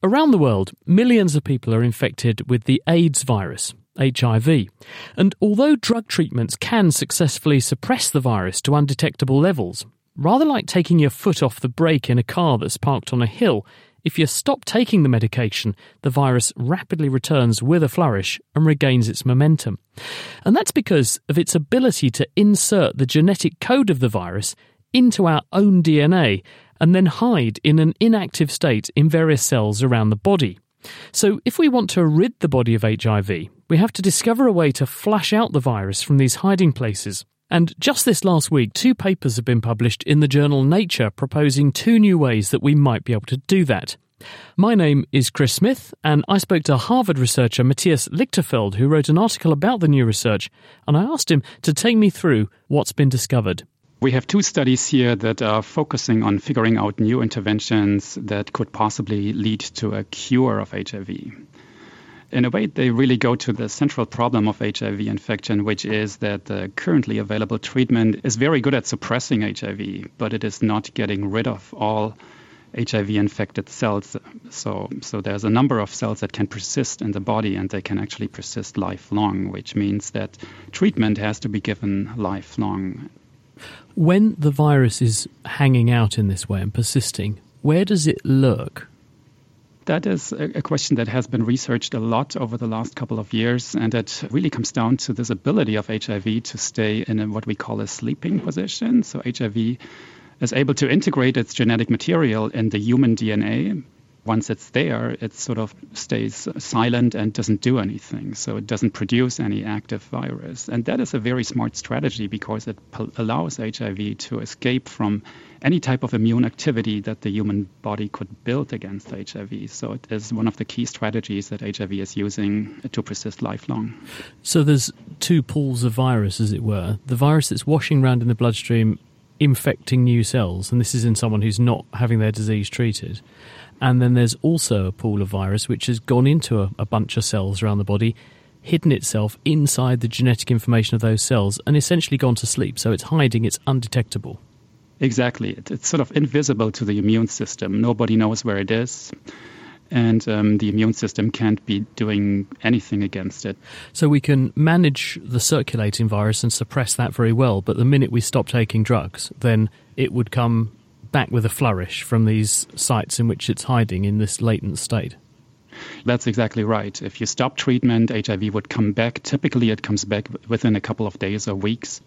Around the world, millions of people are infected with the AIDS virus, HIV. And although drug treatments can successfully suppress the virus to undetectable levels, rather like taking your foot off the brake in a car that's parked on a hill, if you stop taking the medication, the virus rapidly returns with a flourish and regains its momentum. And that's because of its ability to insert the genetic code of the virus into our own DNA and then hide in an inactive state in various cells around the body. So, if we want to rid the body of HIV, we have to discover a way to flush out the virus from these hiding places. And just this last week, two papers have been published in the journal Nature proposing two new ways that we might be able to do that. My name is Chris Smith, and I spoke to Harvard researcher Matthias Lichterfeld, who wrote an article about the new research, and I asked him to take me through what's been discovered. We have two studies here that are focusing on figuring out new interventions that could possibly lead to a cure of HIV. In a way, they really go to the central problem of HIV infection, which is that the currently available treatment is very good at suppressing HIV, but it is not getting rid of all HIV infected cells. So, so there's a number of cells that can persist in the body and they can actually persist lifelong, which means that treatment has to be given lifelong. When the virus is hanging out in this way and persisting, where does it lurk? That is a question that has been researched a lot over the last couple of years, and it really comes down to this ability of HIV to stay in what we call a sleeping position. So, HIV is able to integrate its genetic material in the human DNA once it's there, it sort of stays silent and doesn't do anything. So it doesn't produce any active virus. And that is a very smart strategy because it allows HIV to escape from any type of immune activity that the human body could build against HIV. So it is one of the key strategies that HIV is using to persist lifelong. So there's two pools of virus, as it were. The virus that's washing around in the bloodstream infecting new cells, and this is in someone who's not having their disease treated. And then there's also a pool of virus which has gone into a, a bunch of cells around the body, hidden itself inside the genetic information of those cells, and essentially gone to sleep. So it's hiding, it's undetectable. Exactly. It's sort of invisible to the immune system. Nobody knows where it is and um, the immune system can't be doing anything against it. So we can manage the circulating virus and suppress that very well, but the minute we stop taking drugs, then it would come back with a flourish from these sites in which it's hiding in this latent state. That's exactly right. If you stop treatment, HIV would come back. Typically, it comes back within a couple of days or weeks.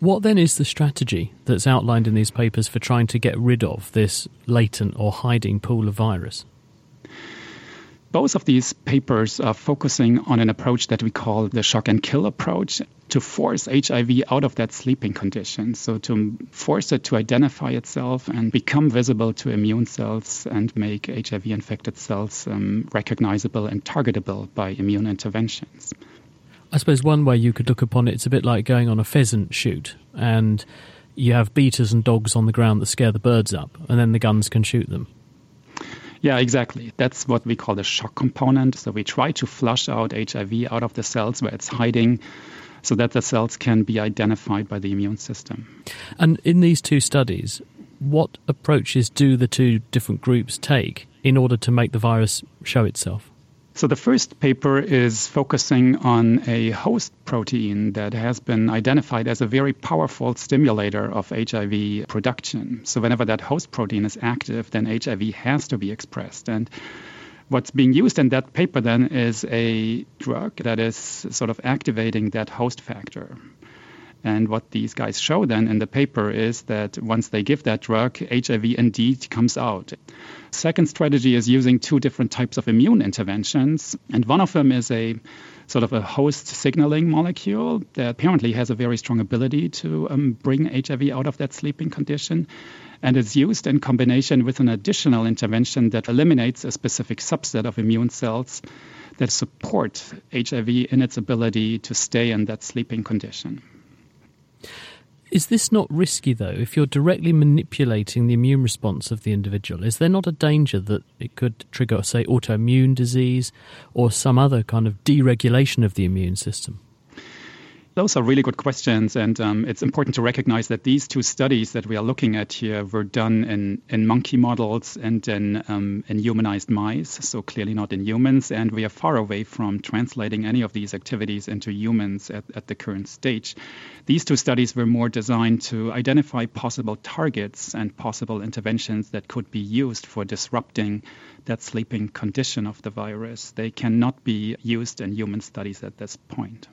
What then is the strategy that's outlined in these papers for trying to get rid of this latent or hiding pool of virus? Both of these papers are focusing on an approach that we call the shock and kill approach to force HIV out of that sleeping condition. So, to force it to identify itself and become visible to immune cells and make HIV infected cells um, recognizable and targetable by immune interventions. I suppose one way you could look upon it, it's a bit like going on a pheasant shoot and you have beaters and dogs on the ground that scare the birds up, and then the guns can shoot them. Yeah, exactly. That's what we call the shock component. So we try to flush out HIV out of the cells where it's hiding so that the cells can be identified by the immune system. And in these two studies, what approaches do the two different groups take in order to make the virus show itself? So the first paper is focusing on a host protein that has been identified as a very powerful stimulator of HIV production. So whenever that host protein is active, then HIV has to be expressed. And what's being used in that paper then is a drug that is sort of activating that host factor. And what these guys show then in the paper is that once they give that drug, HIV indeed comes out. Second strategy is using two different types of immune interventions. And one of them is a sort of a host signaling molecule that apparently has a very strong ability to um, bring HIV out of that sleeping condition. and is used in combination with an additional intervention that eliminates a specific subset of immune cells that support HIV in its ability to stay in that sleeping condition. Is this not risky, though? If you're directly manipulating the immune response of the individual, is there not a danger that it could trigger, say, autoimmune disease or some other kind of deregulation of the immune system? Those are really good questions, and um, it's important to recognize that these two studies that we are looking at here were done in, in monkey models and in, um, in humanized mice, so clearly not in humans, and we are far away from translating any of these activities into humans at, at the current stage. These two studies were more designed to identify possible targets and possible interventions that could be used for disrupting that sleeping condition of the virus. They cannot be used in human studies at this point.